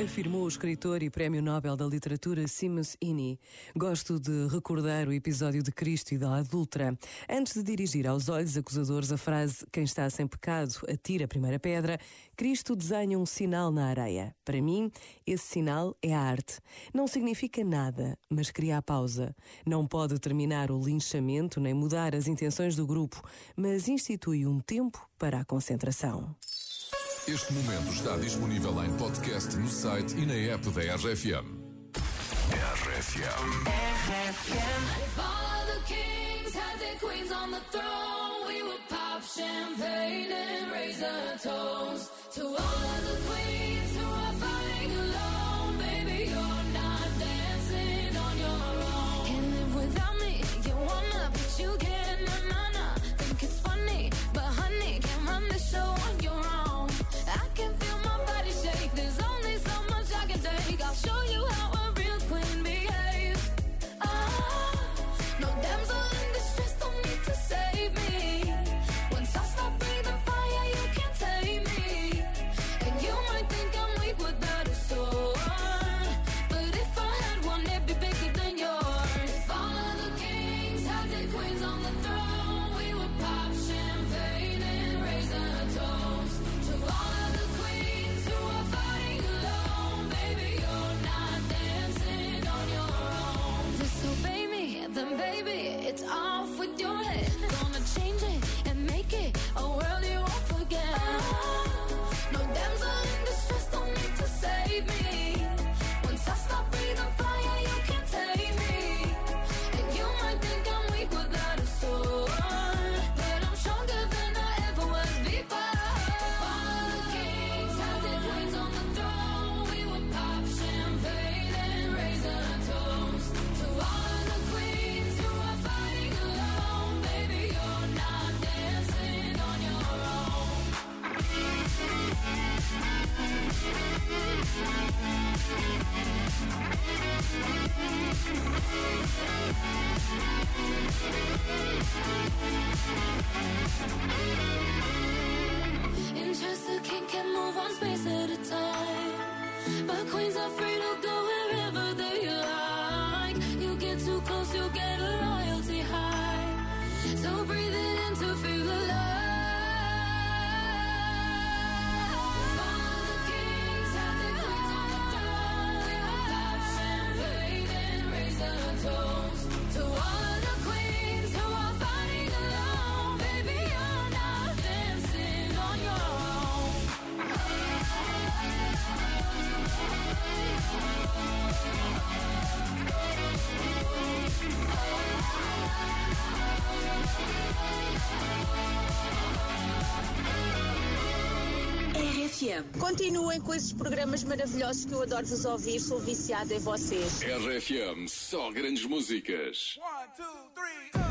Afirmou o escritor e Prémio Nobel da Literatura Seamus Iney. Gosto de recordar o episódio de Cristo e da adulta. Antes de dirigir aos olhos acusadores a frase Quem está sem pecado, atira a primeira pedra, Cristo desenha um sinal na areia. Para mim, esse sinal é a arte. Não significa nada, mas cria a pausa. Não pode terminar o linchamento nem mudar as intenções do grupo, mas institui um tempo para a concentração. Este momento está disponível em podcast no site e na app da RFM. RFM. If it's all. Can move one space at a time. But queens are free to go wherever they like. You get too close, you get a royalty high. So breathe it in to feel alive. RFM. Continuem com esses programas maravilhosos que eu adoro vos ouvir, sou viciada em vocês. RFM, só grandes músicas. One, two, three, uh.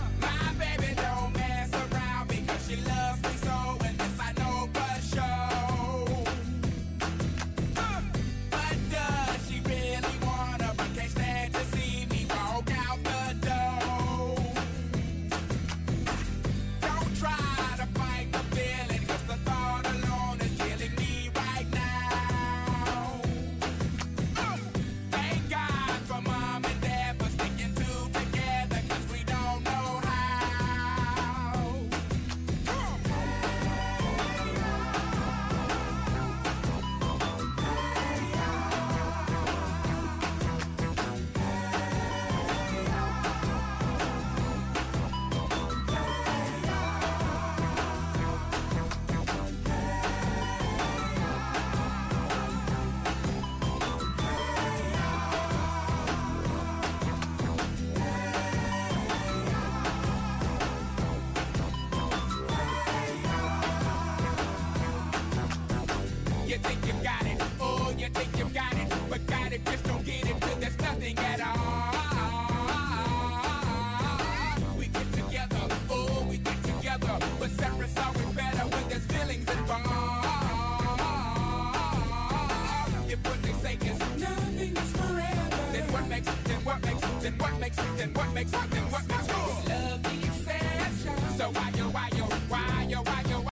You think you got it, oh, you think you got it, but got it, just don't get it till there's nothing at all. We get together, oh, we get together, but separate's always better when there's feelings involved. If what they say is nothing is forever, then what makes, then what makes, then what makes, then what makes, then